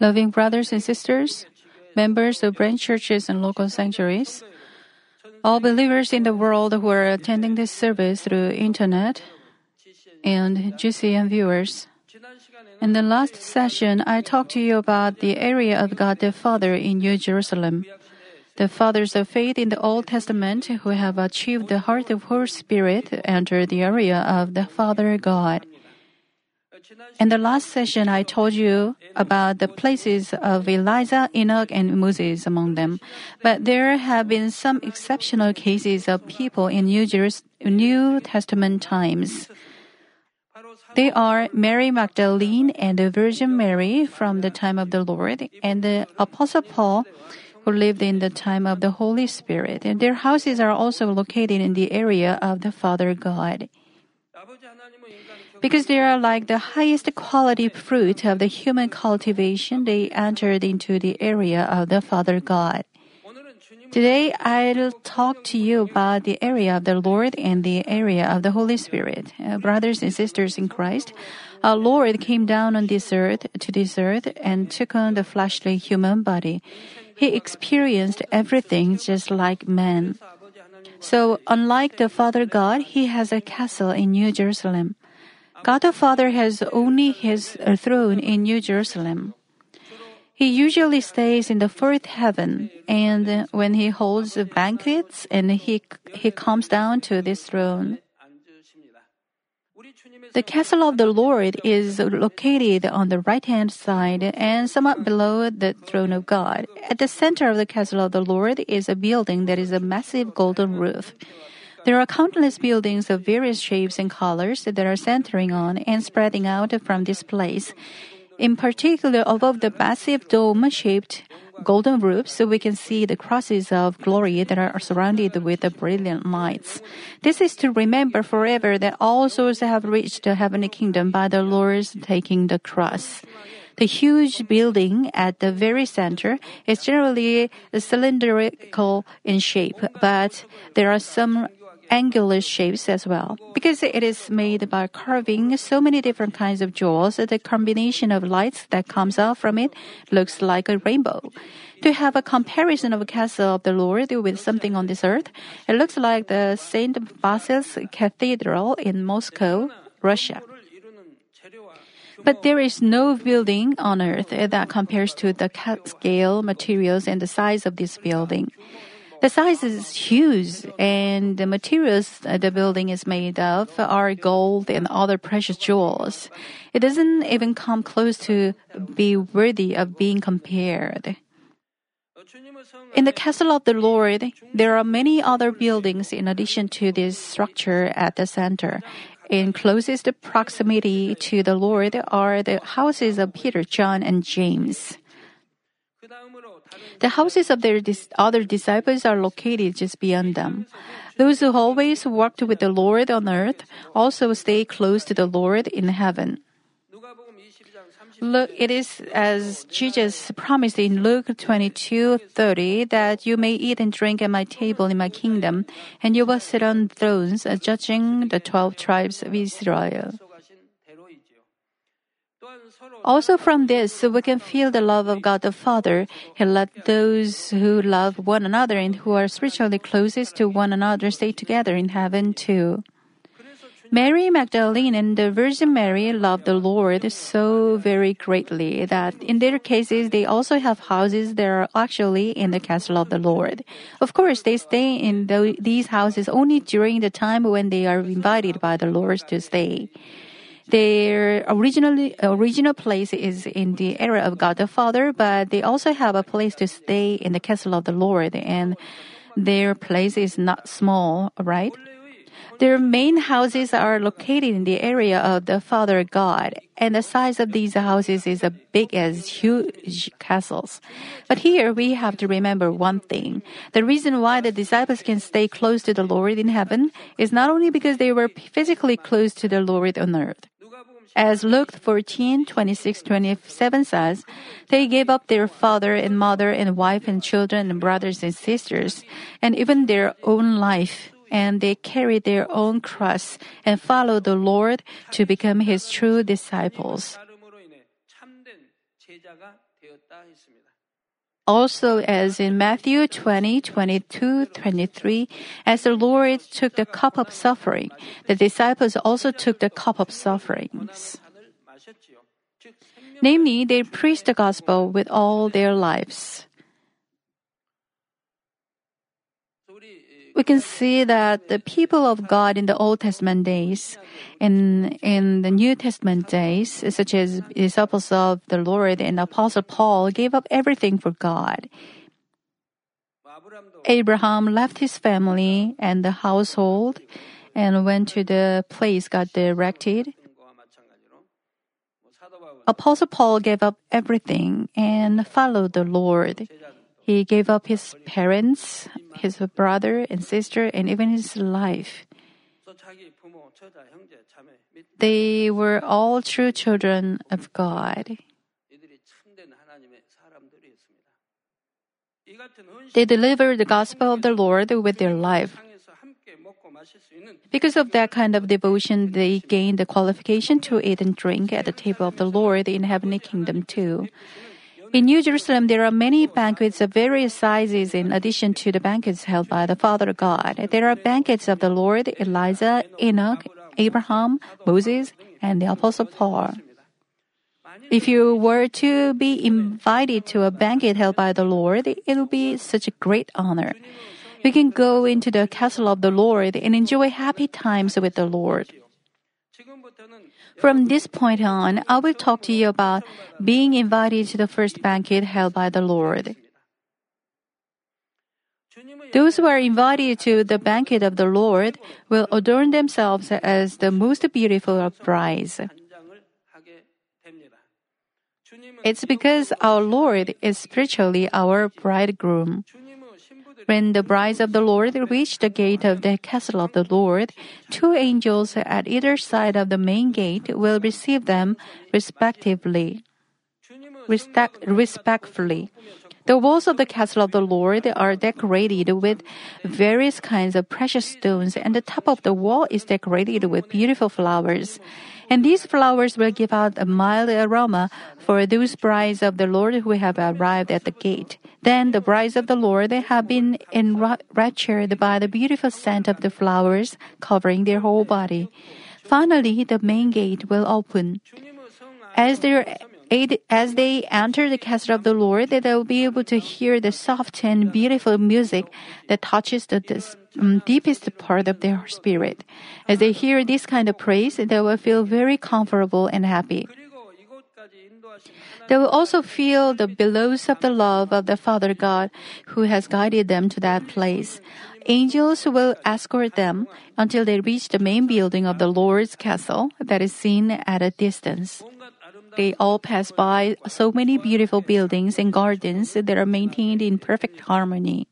Loving brothers and sisters, members of branch churches and local sanctuaries, all believers in the world who are attending this service through internet, and GCN viewers. In the last session, I talked to you about the area of God the Father in New Jerusalem. The fathers of faith in the Old Testament who have achieved the heart of Holy Spirit enter the area of the Father God. In the last session, I told you about the places of Elijah, Enoch, and Moses among them. But there have been some exceptional cases of people in New, Jerus- New Testament times. They are Mary Magdalene and the Virgin Mary from the time of the Lord, and the Apostle Paul who lived in the time of the Holy Spirit, and their houses are also located in the area of the Father God. Because they are like the highest quality fruit of the human cultivation, they entered into the area of the Father God. Today, I'll talk to you about the area of the Lord and the area of the Holy Spirit. Uh, brothers and sisters in Christ, our Lord came down on this earth, to this earth, and took on the fleshly human body. He experienced everything just like man. So, unlike the Father God, he has a castle in New Jerusalem. God the Father has only his uh, throne in New Jerusalem. He usually stays in the fourth heaven, and when he holds banquets, and he he comes down to this throne. The castle of the Lord is located on the right hand side and somewhat below the throne of God. At the center of the castle of the Lord is a building that is a massive golden roof. There are countless buildings of various shapes and colors that are centering on and spreading out from this place. In particular, above the massive dome shaped golden roofs, we can see the crosses of glory that are surrounded with the brilliant lights. This is to remember forever that all souls have reached the heavenly kingdom by the Lord's taking the cross. The huge building at the very center is generally cylindrical in shape, but there are some angular shapes as well. Because it is made by carving so many different kinds of jewels, the combination of lights that comes out from it looks like a rainbow. To have a comparison of a castle of the Lord with something on this earth, it looks like the St. Basil's Cathedral in Moscow, Russia. But there is no building on earth that compares to the scale, materials, and the size of this building. The size is huge, and the materials the building is made of are gold and other precious jewels. It doesn't even come close to be worthy of being compared. In the castle of the Lord, there are many other buildings in addition to this structure at the center. In closest proximity to the Lord are the houses of Peter, John, and James. The houses of their dis- other disciples are located just beyond them. Those who always walked with the Lord on earth also stay close to the Lord in heaven. Look, it is as Jesus promised in Luke 22:30 that you may eat and drink at my table in my kingdom, and you will sit on thrones judging the twelve tribes of Israel. Also from this, we can feel the love of God the Father. He let those who love one another and who are spiritually closest to one another stay together in heaven too. Mary Magdalene and the Virgin Mary loved the Lord so very greatly that in their cases they also have houses that are actually in the castle of the Lord. Of course, they stay in the, these houses only during the time when they are invited by the Lord to stay. Their originally original place is in the area of God the Father, but they also have a place to stay in the castle of the Lord, and their place is not small, right? Their main houses are located in the area of the Father God, and the size of these houses is as big as huge castles. But here we have to remember one thing. The reason why the disciples can stay close to the Lord in heaven is not only because they were physically close to the Lord on earth. As Luke 14, 26, 27 says, they gave up their father and mother and wife and children and brothers and sisters, and even their own life, and they carried their own cross and followed the Lord to become his true disciples. Also, as in Matthew 20, 22, 23, as the Lord took the cup of suffering, the disciples also took the cup of sufferings. Namely, they preached the gospel with all their lives. we can see that the people of God in the Old Testament days and in the New Testament days, such as disciples of the Lord and Apostle Paul, gave up everything for God. Abraham left his family and the household and went to the place God directed. Apostle Paul gave up everything and followed the Lord. He gave up his parents, his brother and sister, and even his life. They were all true children of God. They delivered the gospel of the Lord with their life. Because of that kind of devotion, they gained the qualification to eat and drink at the table of the Lord in heavenly kingdom too. In New Jerusalem, there are many banquets of various sizes in addition to the banquets held by the Father God. There are banquets of the Lord, Elijah, Enoch, Abraham, Moses, and the Apostle Paul. If you were to be invited to a banquet held by the Lord, it will be such a great honor. We can go into the castle of the Lord and enjoy happy times with the Lord. From this point on, I will talk to you about being invited to the first banquet held by the Lord. Those who are invited to the banquet of the Lord will adorn themselves as the most beautiful of brides. It's because our Lord is spiritually our bridegroom. When the brides of the Lord reached the gate of the castle of the Lord, two angels at either side of the main gate will receive them respectively. Respect, respectfully. The walls of the castle of the Lord are decorated with various kinds of precious stones, and the top of the wall is decorated with beautiful flowers. And these flowers will give out a mild aroma for those brides of the Lord who have arrived at the gate. Then the brides of the Lord have been enraptured by the beautiful scent of the flowers covering their whole body. Finally, the main gate will open. As as they enter the castle of the Lord, they will be able to hear the soft and beautiful music that touches the um, deepest part of their spirit. As they hear this kind of praise, they will feel very comfortable and happy. They will also feel the billows of the love of the Father God who has guided them to that place. Angels will escort them until they reach the main building of the Lord's castle that is seen at a distance. They all pass by so many beautiful buildings and gardens that are maintained in perfect harmony.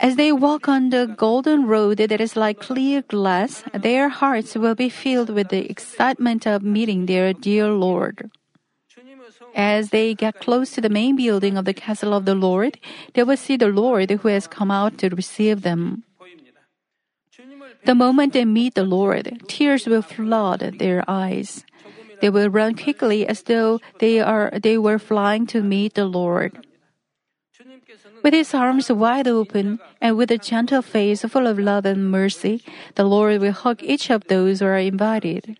As they walk on the golden road that is like clear glass, their hearts will be filled with the excitement of meeting their dear Lord. As they get close to the main building of the castle of the Lord, they will see the Lord who has come out to receive them. The moment they meet the Lord, tears will flood their eyes. They will run quickly as though they are they were flying to meet the Lord. With his arms wide open and with a gentle face full of love and mercy, the Lord will hug each of those who are invited.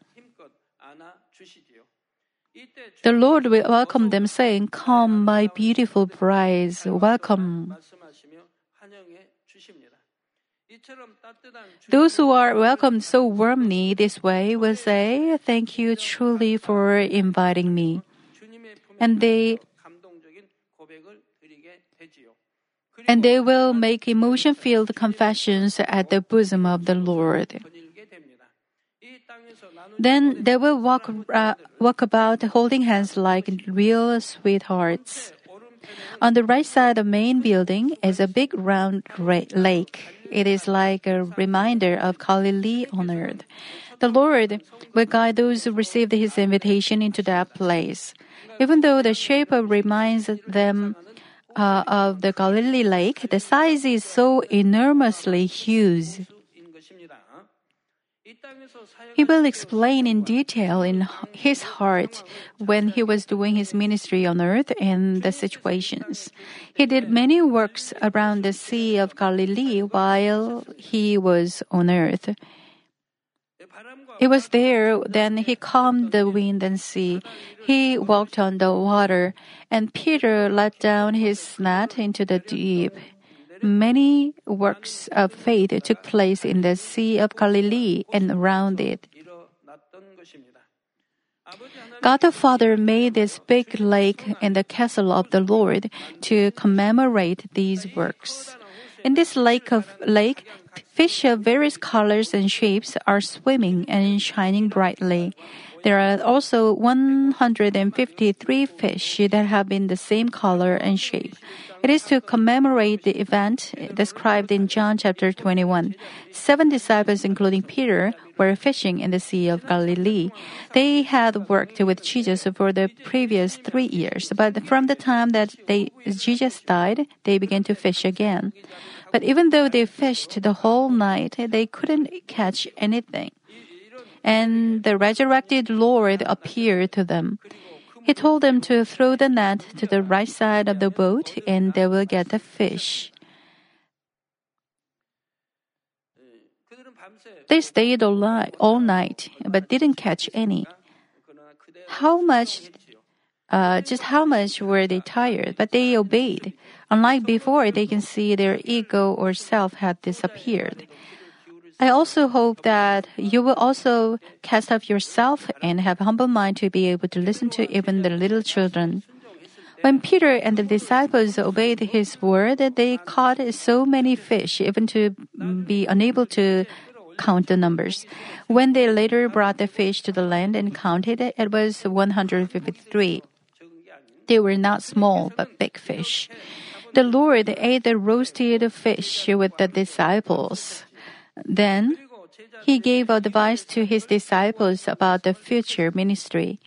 The Lord will welcome them, saying, Come, my beautiful brides, welcome. Those who are welcomed so warmly this way will say, Thank you truly for inviting me. And they and they will make emotion filled confessions at the bosom of the Lord. Then they will walk, uh, walk about holding hands like real sweethearts. On the right side of main building is a big round ra- lake. It is like a reminder of Galilee on earth. The Lord will guide those who received his invitation into that place. Even though the shape reminds them uh, of the Galilee lake, the size is so enormously huge. He will explain in detail in his heart when he was doing his ministry on earth and the situations. He did many works around the Sea of Galilee while he was on earth. He was there, then he calmed the wind and sea. He walked on the water, and Peter let down his net into the deep. Many works of faith took place in the Sea of Galilee and around it. God the Father made this big lake and the castle of the Lord to commemorate these works. In this lake of lake, fish of various colors and shapes are swimming and shining brightly. There are also 153 fish that have been the same color and shape. It is to commemorate the event described in John chapter 21. Seven disciples, including Peter, were fishing in the Sea of Galilee. They had worked with Jesus for the previous three years, but from the time that they, Jesus died, they began to fish again. But even though they fished the whole night, they couldn't catch anything. And the resurrected Lord appeared to them. He told them to throw the net to the right side of the boat and they will get the fish. They stayed all, all night, but didn't catch any. How much, uh, just how much were they tired? But they obeyed. Unlike before, they can see their ego or self had disappeared. I also hope that you will also cast off yourself and have humble mind to be able to listen to even the little children. When Peter and the disciples obeyed his word, they caught so many fish, even to be unable to count the numbers. When they later brought the fish to the land and counted it, it was 153. They were not small, but big fish. The Lord ate the roasted fish with the disciples. Then he gave advice to his disciples about the future ministry.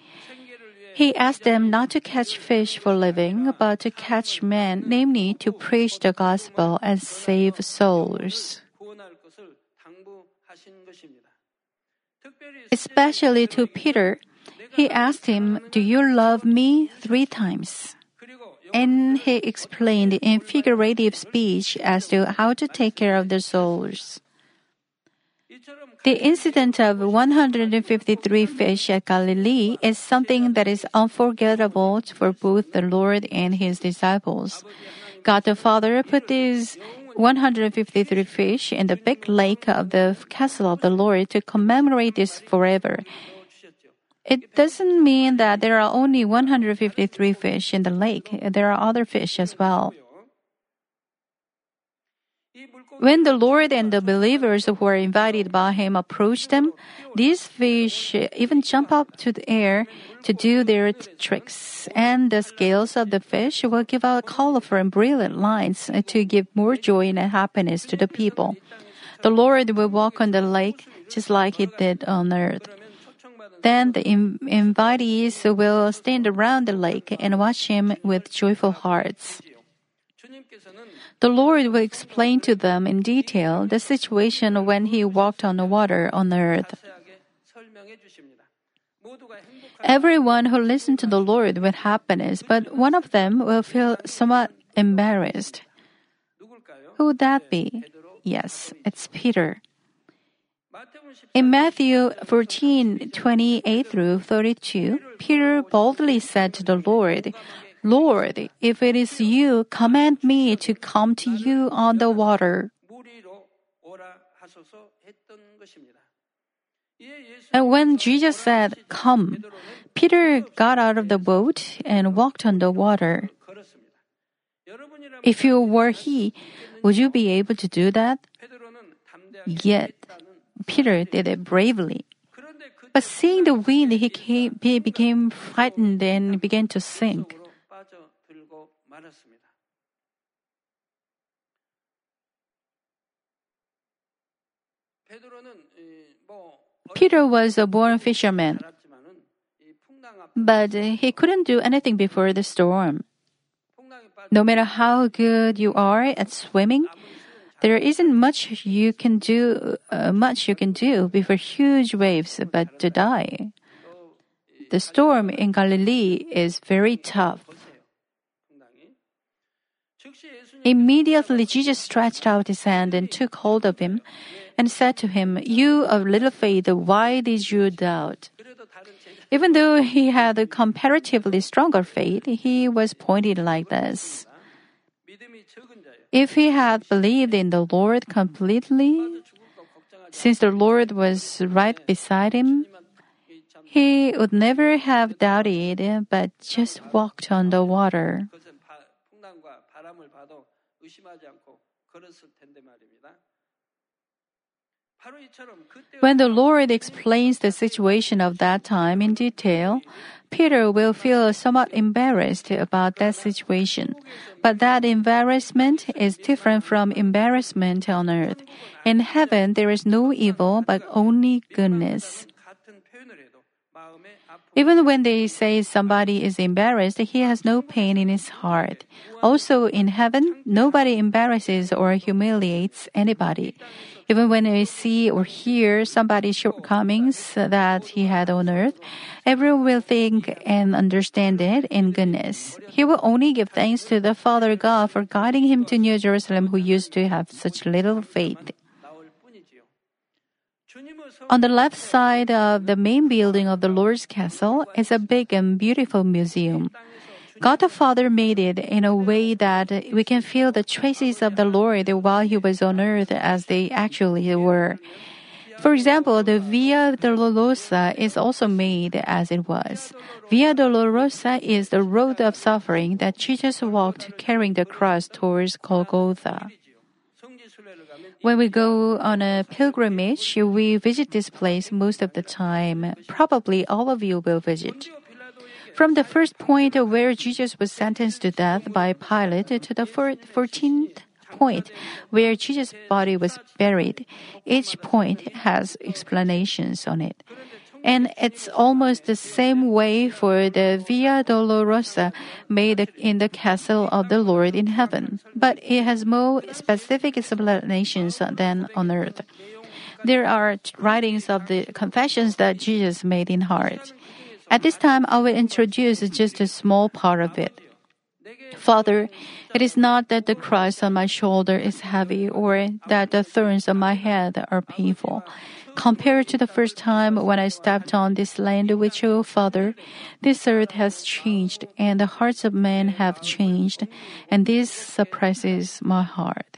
He asked them not to catch fish for living, but to catch men, namely to preach the gospel and save souls. Especially to Peter, he asked him, Do you love me? three times. And he explained in figurative speech as to how to take care of the souls. The incident of 153 fish at Galilee is something that is unforgettable for both the Lord and his disciples. God the Father put these 153 fish in the big lake of the castle of the Lord to commemorate this forever. It doesn't mean that there are only 153 fish in the lake. There are other fish as well. When the Lord and the believers who were invited by him approached them, these fish even jump up to the air to do their tricks, and the scales of the fish will give out colorful and brilliant lines to give more joy and happiness to the people. The Lord will walk on the lake just like he did on earth. Then the invitees will stand around the lake and watch him with joyful hearts. The Lord will explain to them in detail the situation when He walked on the water on earth. Everyone who listened to the Lord with happiness, but one of them will feel somewhat embarrassed. Who would that be? Yes, it's Peter. In Matthew 14, 28 through 32, Peter boldly said to the Lord, Lord, if it is you, command me to come to you on the water. And when Jesus said, Come, Peter got out of the boat and walked on the water. If you were he, would you be able to do that? Yet, Peter did it bravely. But seeing the wind, he, came, he became frightened and began to sink. 속으로 빠져들고 말았습니다. 베드로는 이, 뭐 Peter was a born fisherman, 알았지만은 이 풍랑 앞 but he couldn't do anything before the storm. 풍랑에 빠져 No matter how good you are at swimming, There isn't much you can do, uh, much you can do before huge waves but to die. The storm in Galilee is very tough. Immediately Jesus stretched out his hand and took hold of him and said to him, You of little faith, why did you doubt? Even though he had a comparatively stronger faith, he was pointed like this. If he had believed in the Lord completely, since the Lord was right beside him, he would never have doubted but just walked on the water. When the Lord explains the situation of that time in detail, Peter will feel somewhat embarrassed about that situation. But that embarrassment is different from embarrassment on earth. In heaven, there is no evil, but only goodness. Even when they say somebody is embarrassed, he has no pain in his heart. Also, in heaven, nobody embarrasses or humiliates anybody. Even when we see or hear somebody's shortcomings that he had on earth, everyone will think and understand it in goodness. He will only give thanks to the Father God for guiding him to New Jerusalem who used to have such little faith. On the left side of the main building of the Lord's castle is a big and beautiful museum. God the Father made it in a way that we can feel the traces of the Lord while He was on earth as they actually were. For example, the Via Dolorosa is also made as it was. Via Dolorosa is the road of suffering that Jesus walked carrying the cross towards Golgotha. When we go on a pilgrimage, we visit this place most of the time. Probably all of you will visit. From the first point where Jesus was sentenced to death by Pilate to the 14th point where Jesus' body was buried, each point has explanations on it. And it's almost the same way for the Via Dolorosa made in the castle of the Lord in heaven. But it has more specific explanations than on earth. There are writings of the confessions that Jesus made in heart. At this time, I will introduce just a small part of it. Father, it is not that the cross on my shoulder is heavy or that the thorns on my head are painful. Compared to the first time when I stepped on this land with you, Father, this earth has changed and the hearts of men have changed, and this suppresses my heart.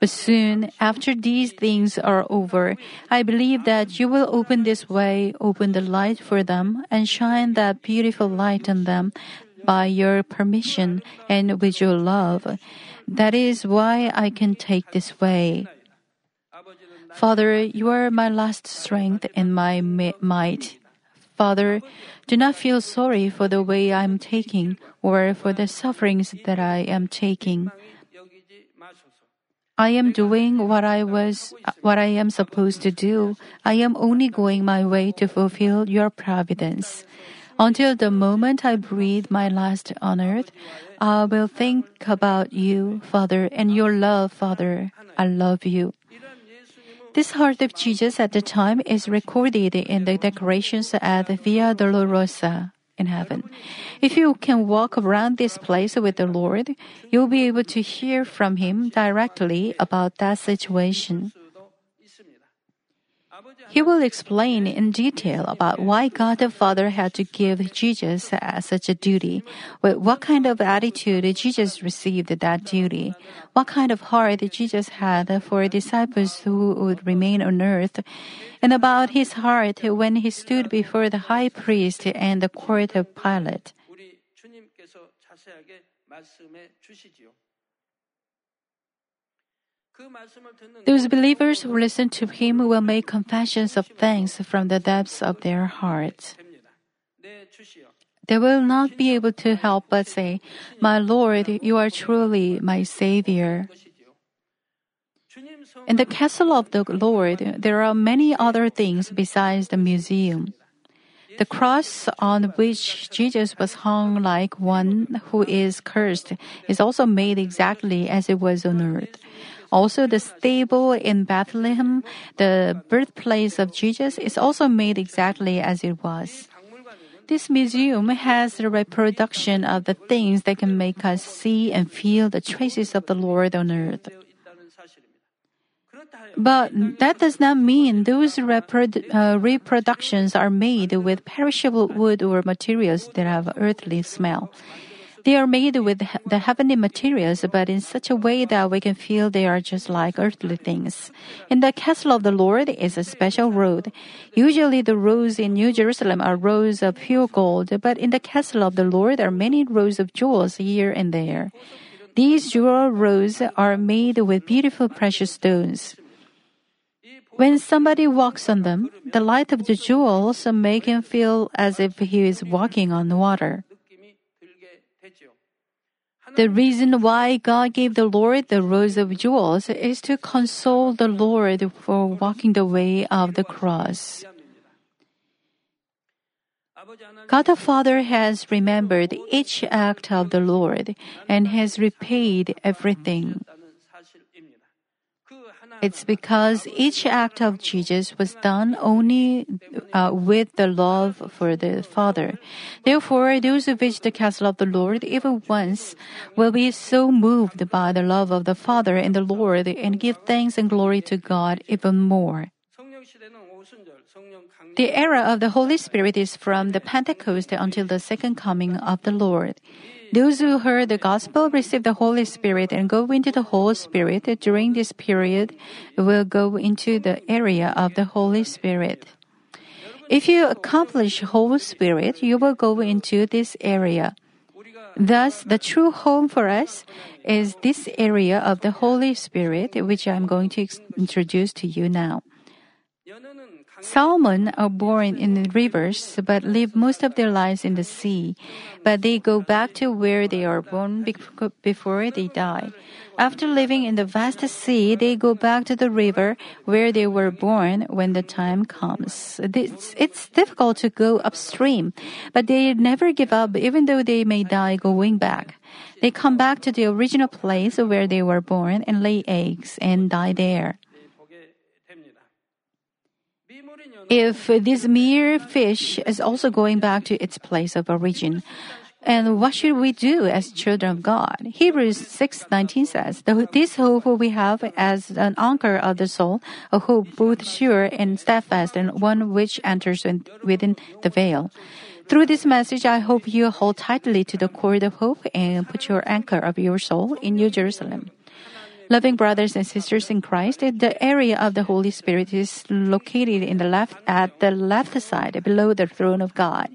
But soon, after these things are over, I believe that you will open this way, open the light for them, and shine that beautiful light on them by your permission and with your love. That is why I can take this way. Father, you are my last strength and my might. Father, do not feel sorry for the way I am taking or for the sufferings that I am taking. I am doing what I was what I am supposed to do. I am only going my way to fulfill your providence. Until the moment I breathe my last on earth, I will think about you, Father, and your love, Father. I love you. This heart of Jesus at the time is recorded in the decorations at Via Dolorosa in heaven. If you can walk around this place with the Lord, you'll be able to hear from Him directly about that situation. He will explain in detail about why God the Father had to give Jesus such a duty, with what kind of attitude Jesus received that duty, what kind of heart Jesus had for disciples who would remain on earth, and about his heart when he stood before the high priest and the court of Pilate. Those believers who listen to him will make confessions of thanks from the depths of their hearts. They will not be able to help but say, My Lord, you are truly my Savior. In the castle of the Lord, there are many other things besides the museum. The cross on which Jesus was hung like one who is cursed is also made exactly as it was on earth. Also, the stable in Bethlehem, the birthplace of Jesus, is also made exactly as it was. This museum has a reproduction of the things that can make us see and feel the traces of the Lord on earth. But that does not mean those reprodu- uh, reproductions are made with perishable wood or materials that have earthly smell. They are made with the heavenly materials, but in such a way that we can feel they are just like earthly things. In the castle of the Lord is a special road. Usually the roads in New Jerusalem are rows of pure gold, but in the castle of the Lord are many rows of jewels here and there. These jewel rows are made with beautiful precious stones. When somebody walks on them, the light of the jewels make him feel as if he is walking on water. The reason why God gave the Lord the rose of jewels is to console the Lord for walking the way of the cross. God the Father has remembered each act of the Lord and has repaid everything. It's because each act of Jesus was done only uh, with the love for the Father. Therefore, those who visit the castle of the Lord even once will be so moved by the love of the Father and the Lord and give thanks and glory to God even more. The era of the Holy Spirit is from the Pentecost until the second coming of the Lord. Those who heard the gospel, receive the Holy Spirit, and go into the Holy Spirit during this period will go into the area of the Holy Spirit. If you accomplish Holy Spirit, you will go into this area. Thus, the true home for us is this area of the Holy Spirit, which I'm going to introduce to you now. Salmon are born in rivers but live most of their lives in the sea. But they go back to where they are born before they die. After living in the vast sea, they go back to the river where they were born when the time comes. It's, it's difficult to go upstream, but they never give up even though they may die going back. They come back to the original place where they were born and lay eggs and die there. If this mere fish is also going back to its place of origin. And what should we do as children of God? Hebrews 6:19 says, "The- "This hope we have as an anchor of the soul, a hope both sure and steadfast, and one which enters in- within the veil." Through this message, I hope you hold tightly to the cord of hope and put your anchor of your soul in New Jerusalem. Loving brothers and sisters in Christ, the area of the Holy Spirit is located in the left at the left side below the throne of God.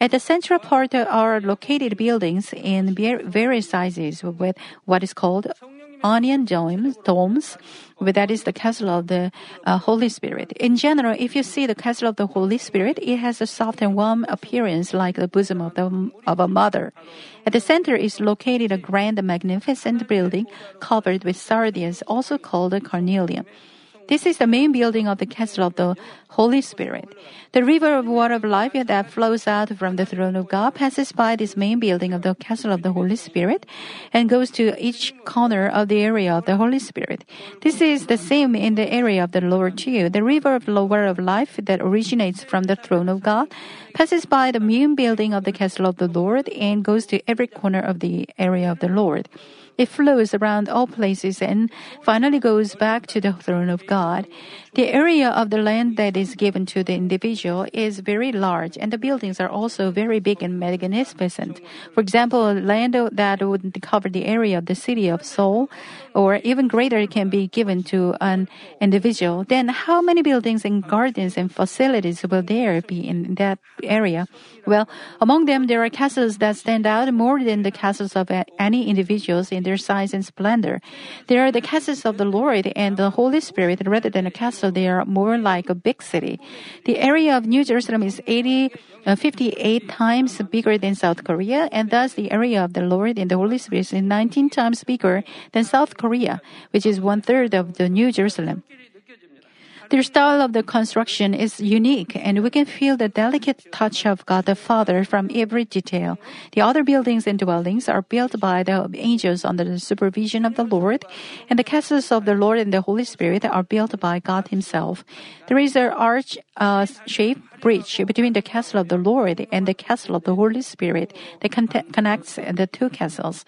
At the central part are located buildings in various sizes with what is called onion domes, that is the castle of the uh, Holy Spirit. In general, if you see the castle of the Holy Spirit, it has a soft and warm appearance like the bosom of, the, of a mother. At the center is located a grand and magnificent building covered with sardius, also called a carnelian. This is the main building of the castle of the Holy Spirit. The river of water of life that flows out from the throne of God passes by this main building of the castle of the Holy Spirit and goes to each corner of the area of the Holy Spirit. This is the same in the area of the Lord too. The river of the water of life that originates from the throne of God passes by the main building of the castle of the Lord and goes to every corner of the area of the Lord. It flows around all places and finally goes back to the throne of God. The area of the land that is given to the individual is very large, and the buildings are also very big and magnificent. For example, land that would cover the area of the city of Seoul, or even greater, can be given to an individual. Then, how many buildings and gardens and facilities will there be in that area? Well, among them, there are castles that stand out more than the castles of any individuals in their size and splendor. They are the castles of the Lord and the Holy Spirit rather than a castle. They are more like a big city. The area of New Jerusalem is 80, uh, 58 times bigger than South Korea, and thus the area of the Lord and the Holy Spirit is 19 times bigger than South Korea, Korea, which is one third of the New Jerusalem. Their style of the construction is unique, and we can feel the delicate touch of God the Father from every detail. The other buildings and dwellings are built by the angels under the supervision of the Lord, and the castles of the Lord and the Holy Spirit are built by God Himself. There is an arch uh, shape bridge between the castle of the Lord and the castle of the Holy Spirit that con- connects the two castles.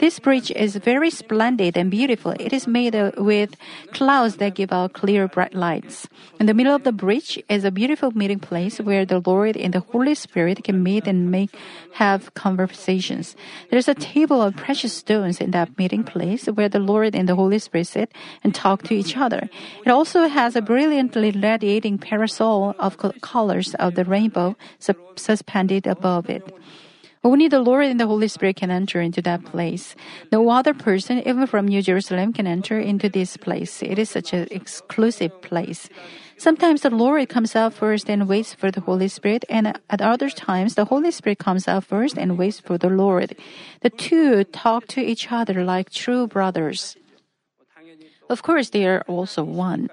This bridge is very splendid and beautiful. It is made with clouds that give out clear, bright lights. In the middle of the bridge is a beautiful meeting place where the Lord and the Holy Spirit can meet and make have conversations. There's a table of precious stones in that meeting place where the Lord and the Holy Spirit sit and talk to each other. It also has a brilliantly radiating parasol of colors of the rainbow suspended above it. Only the Lord and the Holy Spirit can enter into that place. No other person, even from New Jerusalem, can enter into this place. It is such an exclusive place. Sometimes the Lord comes out first and waits for the Holy Spirit, and at other times the Holy Spirit comes out first and waits for the Lord. The two talk to each other like true brothers. Of course, they are also one.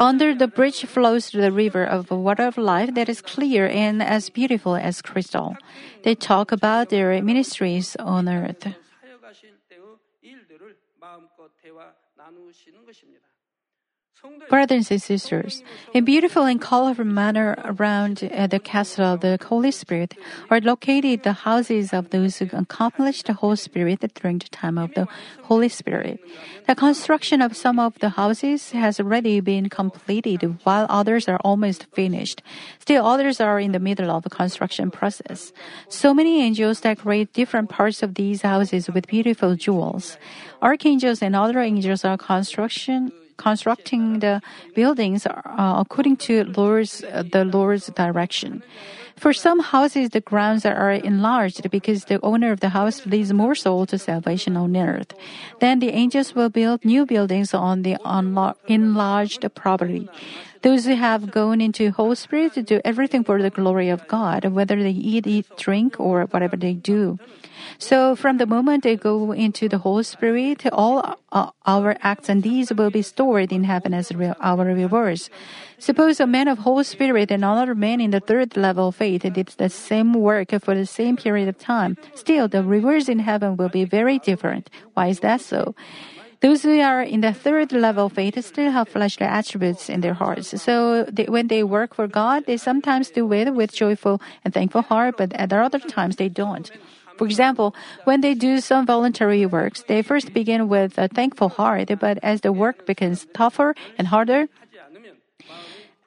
Under the bridge flows the river of water of life that is clear and as beautiful as crystal. They talk about their ministries on earth. Brothers and sisters, a beautiful and colorful manner around uh, the castle of the Holy Spirit are located the houses of those who accomplished the Holy Spirit during the time of the Holy Spirit. The construction of some of the houses has already been completed while others are almost finished. Still others are in the middle of the construction process. So many angels decorate different parts of these houses with beautiful jewels. Archangels and other angels are construction constructing the buildings uh, according to Lord's, uh, the Lord's direction. For some houses, the grounds are enlarged because the owner of the house leads more souls to salvation on earth. Then the angels will build new buildings on the enlarged property. Those who have gone into the Holy Spirit do everything for the glory of God, whether they eat, eat, drink, or whatever they do. So from the moment they go into the Holy Spirit, all uh, our acts and deeds will be stored in heaven as our rewards. Suppose a man of Holy Spirit and another man in the third level of faith did the same work for the same period of time. Still, the rewards in heaven will be very different. Why is that so? Those who are in the third level of faith still have fleshly attributes in their hearts. So they, when they work for God, they sometimes do it with joyful and thankful heart, but at other times they don't. For example, when they do some voluntary works, they first begin with a thankful heart, but as the work becomes tougher and harder,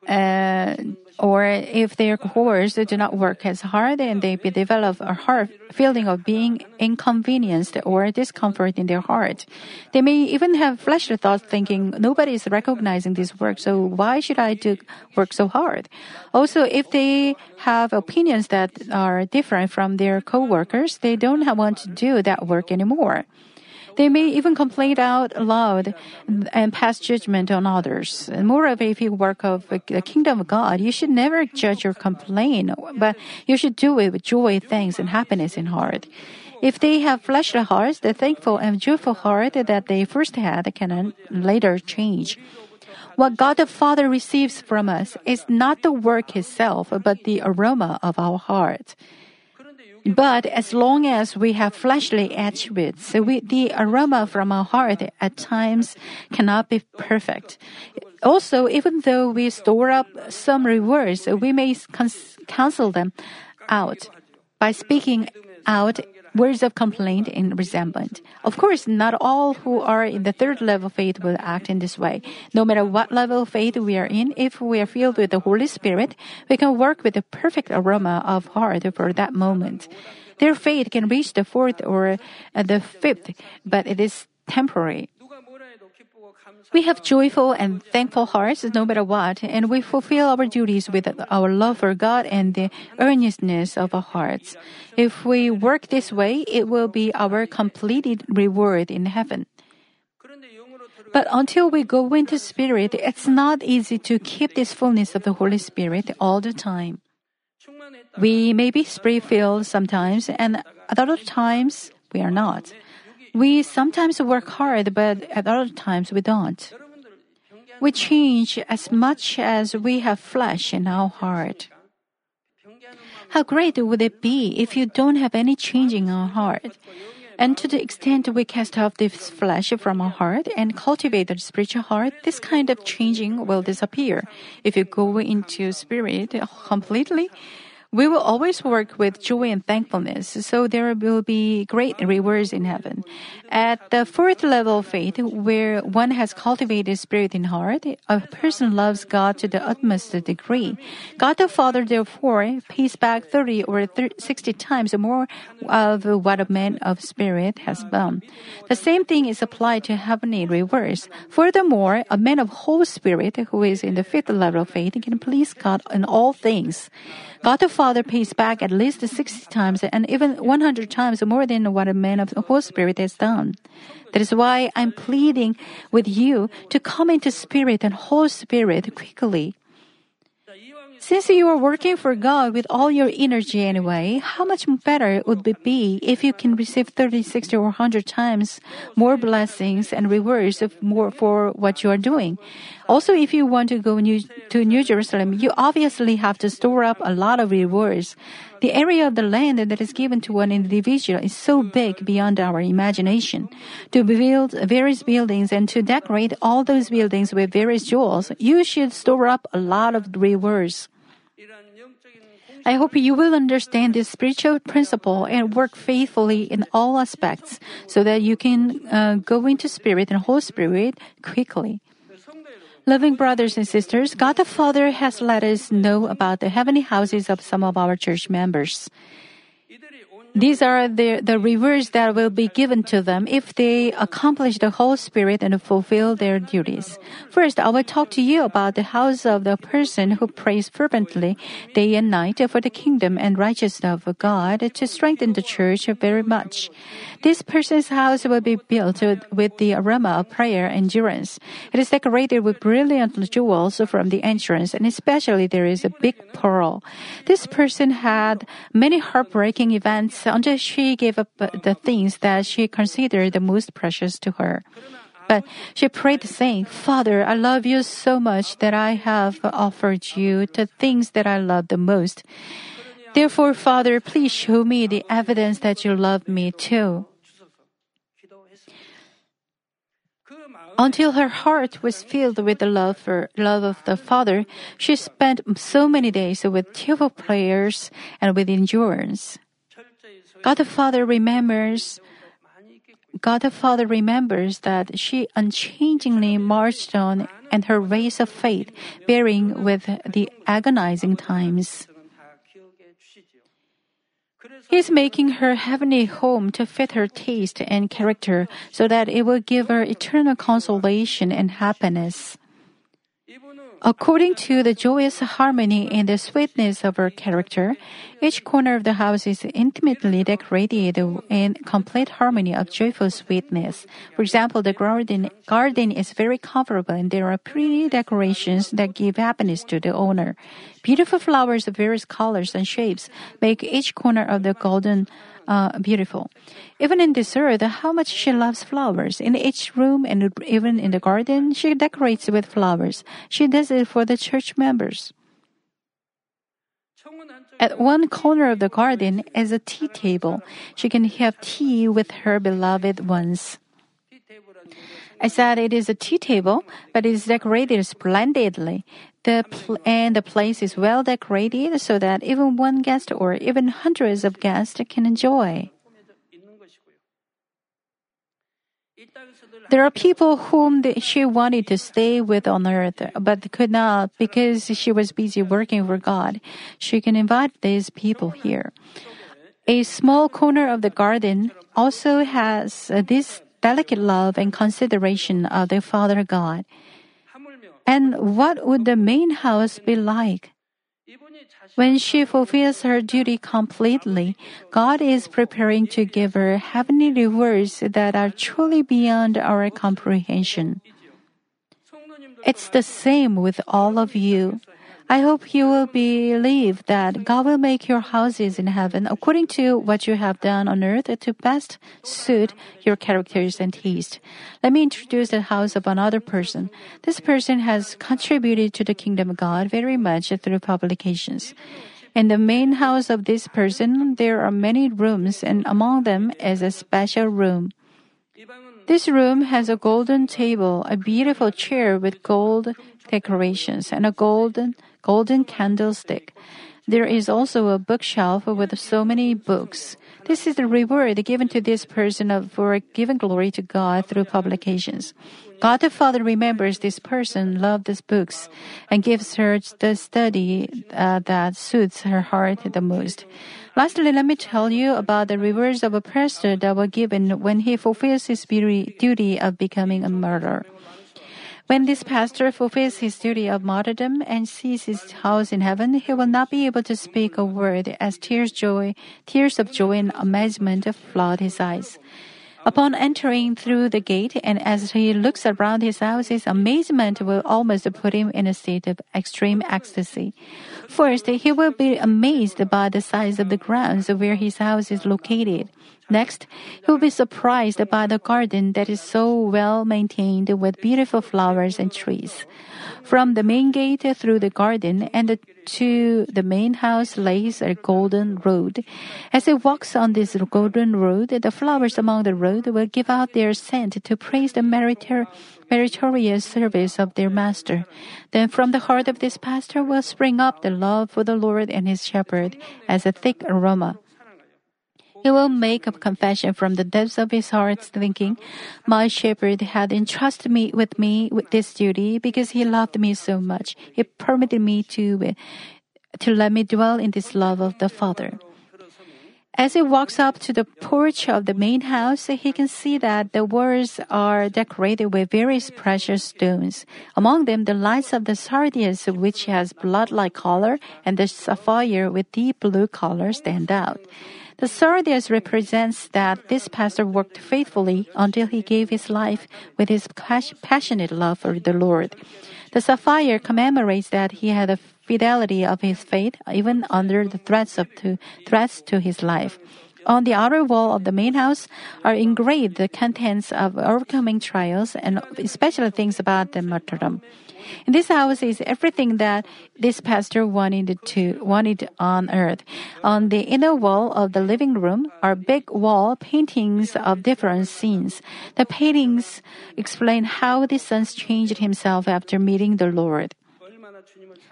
uh, or if their course do not work as hard and they develop a hard feeling of being inconvenienced or discomfort in their heart. They may even have fleshly thoughts thinking, nobody is recognizing this work, so why should I do work so hard? Also, if they have opinions that are different from their co-workers, they don't want to do that work anymore. They may even complain out loud and pass judgment on others. Moreover, if you work of the kingdom of God, you should never judge or complain, but you should do it with joy, thanks, and happiness in heart. If they have fleshly hearts, the thankful and joyful heart that they first had can later change. What God the Father receives from us is not the work itself, but the aroma of our heart. But as long as we have fleshly attributes, we, the aroma from our heart at times cannot be perfect. Also, even though we store up some rewards, we may cancel them out by speaking out words of complaint and resentment. Of course, not all who are in the third level of faith will act in this way. No matter what level of faith we are in, if we are filled with the Holy Spirit, we can work with the perfect aroma of heart for that moment. Their faith can reach the fourth or uh, the fifth, but it is temporary. We have joyful and thankful hearts no matter what, and we fulfill our duties with our love for God and the earnestness of our hearts. If we work this way, it will be our completed reward in heaven. But until we go into spirit, it's not easy to keep this fullness of the Holy Spirit all the time. We may be spirit filled sometimes, and at other times we are not. We sometimes work hard, but at other times we don't. We change as much as we have flesh in our heart. How great would it be if you don't have any change in our heart? And to the extent we cast off this flesh from our heart and cultivate the spiritual heart, this kind of changing will disappear. If you go into spirit completely, we will always work with joy and thankfulness, so there will be great rewards in heaven. At the fourth level of faith, where one has cultivated spirit in heart, a person loves God to the utmost degree. God the Father, therefore, pays back 30 or 60 times more of what a man of spirit has done. The same thing is applied to heavenly rewards. Furthermore, a man of whole spirit who is in the fifth level of faith can please God in all things. God the Father pays back at least 60 times and even 100 times more than what a man of the Holy Spirit has done. That is why I'm pleading with you to come into Spirit and whole Spirit quickly. Since you are working for God with all your energy anyway, how much better it would be if you can receive 30, 60, or 100 times more blessings and rewards more for what you are doing? Also, if you want to go new, to New Jerusalem, you obviously have to store up a lot of rewards. The area of the land that is given to one individual is so big beyond our imagination. To build various buildings and to decorate all those buildings with various jewels, you should store up a lot of rewards. I hope you will understand this spiritual principle and work faithfully in all aspects so that you can uh, go into spirit and whole Spirit quickly. Loving brothers and sisters, God the Father has let us know about the heavenly houses of some of our church members. These are the, the rewards that will be given to them if they accomplish the whole Spirit and fulfill their duties. First, I will talk to you about the house of the person who prays fervently day and night for the kingdom and righteousness of God to strengthen the church very much. This person's house will be built with the aroma of prayer and endurance. It is decorated with brilliant jewels from the entrance, and especially there is a big pearl. This person had many heartbreaking events until she gave up the things that she considered the most precious to her. But she prayed saying, Father, I love you so much that I have offered you the things that I love the most. Therefore, Father, please show me the evidence that you love me too. Until her heart was filled with the love for love of the Father, she spent so many days with tearful prayers and with endurance. God the Father remembers God the Father remembers that she unchangingly marched on and her race of faith, bearing with the agonizing times. He is making her heavenly home to fit her taste and character so that it will give her eternal consolation and happiness. According to the joyous harmony and the sweetness of her character, each corner of the house is intimately decorated in complete harmony of joyful sweetness. For example, the garden, garden is very comfortable and there are pretty decorations that give happiness to the owner. Beautiful flowers of various colors and shapes make each corner of the garden uh, beautiful. Even in this earth, how much she loves flowers. In each room and even in the garden, she decorates with flowers. She does it for the church members. At one corner of the garden is a tea table. She can have tea with her beloved ones. I said it is a tea table, but it is decorated splendidly. The pl- and the place is well decorated so that even one guest or even hundreds of guests can enjoy. There are people whom she wanted to stay with on earth, but could not because she was busy working for God. She can invite these people here. A small corner of the garden also has this delicate love and consideration of the Father God. And what would the main house be like? When she fulfills her duty completely, God is preparing to give her heavenly rewards that are truly beyond our comprehension. It's the same with all of you. I hope you will believe that God will make your houses in heaven according to what you have done on earth to best suit your characters and taste. Let me introduce the house of another person. This person has contributed to the kingdom of God very much through publications. In the main house of this person, there are many rooms, and among them is a special room. This room has a golden table, a beautiful chair with gold decorations, and a golden golden candlestick. There is also a bookshelf with so many books. This is the reward given to this person for giving glory to God through publications. God the Father remembers this person, loves these books, and gives her the study uh, that suits her heart the most. Lastly, let me tell you about the rewards of a pastor that were given when he fulfills his duty of becoming a martyr. When this pastor fulfills his duty of martyrdom and sees his house in heaven, he will not be able to speak a word as tears joy, tears of joy and amazement flood his eyes. Upon entering through the gate and as he looks around his house, his amazement will almost put him in a state of extreme ecstasy. First, he will be amazed by the size of the grounds where his house is located. Next, he will be surprised by the garden that is so well maintained with beautiful flowers and trees. From the main gate through the garden and the, to the main house lays a golden road. As he walks on this golden road, the flowers among the road will give out their scent to praise the meritor- meritorious service of their master. Then from the heart of this pastor will spring up the love for the Lord and his shepherd as a thick aroma. He will make a confession from the depths of his heart, thinking, My shepherd had entrusted me with me with this duty because he loved me so much. He permitted me to, to let me dwell in this love of the Father. As he walks up to the porch of the main house, he can see that the walls are decorated with various precious stones. Among them, the lights of the sardius, which has blood-like color, and the sapphire with deep blue color stand out. The sardius represents that this pastor worked faithfully until he gave his life with his passionate love for the Lord. The sapphire commemorates that he had a fidelity of his faith even under the threats of to, threats to his life. On the outer wall of the main house are engraved the contents of overcoming trials and especially things about the martyrdom. In this house is everything that this pastor wanted to wanted on earth. On the inner wall of the living room are big wall paintings of different scenes. The paintings explain how the son changed himself after meeting the Lord.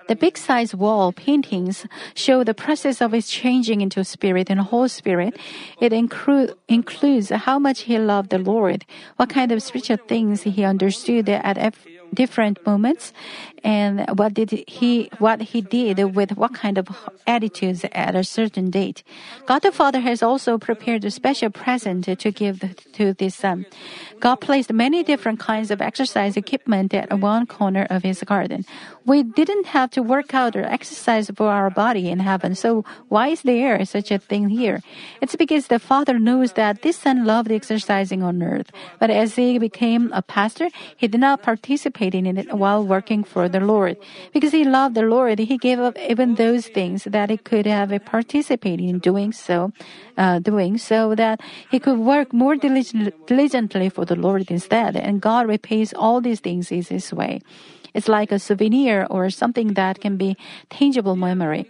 The big size wall paintings show the process of his changing into spirit and whole spirit. It include, includes how much he loved the Lord, what kind of spiritual things he understood at different moments and what did he what he did with what kind of attitudes at a certain date. God the Father has also prepared a special present to give to this son. God placed many different kinds of exercise equipment at one corner of his garden. We didn't have to work out or exercise for our body in heaven, so why is there such a thing here? It's because the Father knows that this son loved exercising on earth, but as he became a pastor, he did not participate in it while working for the Lord. Because he loved the Lord, he gave up even those things that he could have participated in doing so, uh, doing so that he could work more diligently for the Lord instead. And God repays all these things in His way. It's like a souvenir or something that can be tangible memory.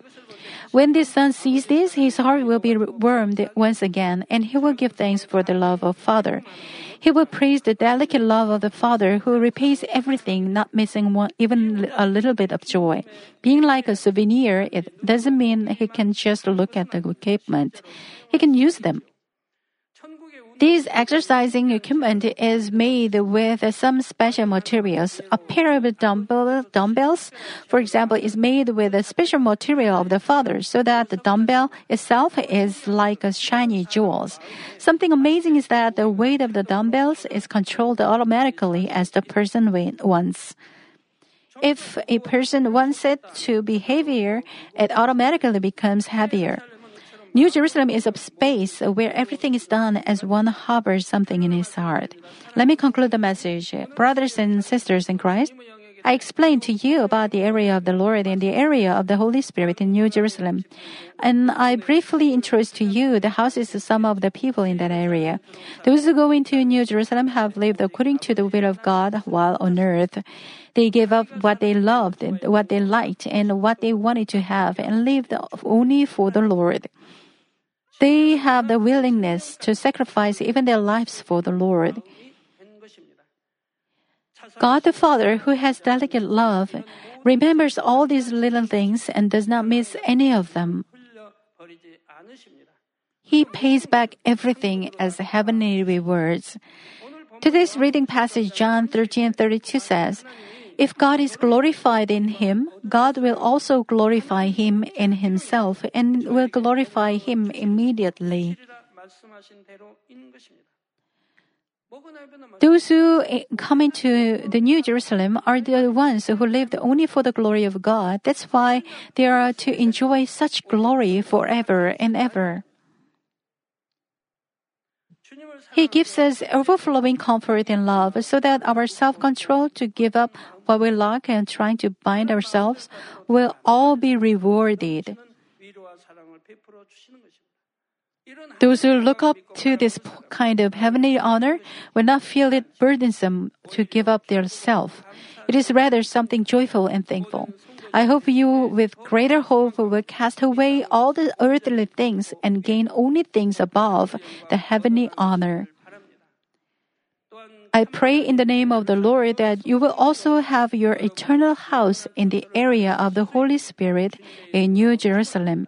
When the son sees this, his heart will be warmed once again, and he will give thanks for the love of Father. He will praise the delicate love of the Father who repays everything, not missing one, even a little bit of joy. Being like a souvenir, it doesn't mean he can just look at the equipment. He can use them. This exercising equipment is made with some special materials. A pair of dumbbell, dumbbells, for example, is made with a special material of the father so that the dumbbell itself is like a shiny jewels. Something amazing is that the weight of the dumbbells is controlled automatically as the person wants. If a person wants it to be heavier, it automatically becomes heavier. New Jerusalem is a space where everything is done as one harbors something in his heart. Let me conclude the message. Brothers and sisters in Christ, I explained to you about the area of the Lord and the area of the Holy Spirit in New Jerusalem. And I briefly introduced to you the houses of some of the people in that area. Those who go into New Jerusalem have lived according to the will of God while on earth. They gave up what they loved, what they liked, and what they wanted to have and lived only for the Lord. They have the willingness to sacrifice even their lives for the Lord. God the Father, who has delicate love, remembers all these little things and does not miss any of them. He pays back everything as heavenly rewards. Today's reading passage, John 13 32 says, If God is glorified in him, God will also glorify him in himself and will glorify him immediately. Those who come into the New Jerusalem are the ones who lived only for the glory of God. That's why they are to enjoy such glory forever and ever. He gives us overflowing comfort and love so that our self control to give up what we lack and trying to bind ourselves will all be rewarded. Those who look up to this kind of heavenly honor will not feel it burdensome to give up their self. It is rather something joyful and thankful. I hope you, with greater hope, will cast away all the earthly things and gain only things above the heavenly honor. I pray in the name of the Lord that you will also have your eternal house in the area of the Holy Spirit in New Jerusalem.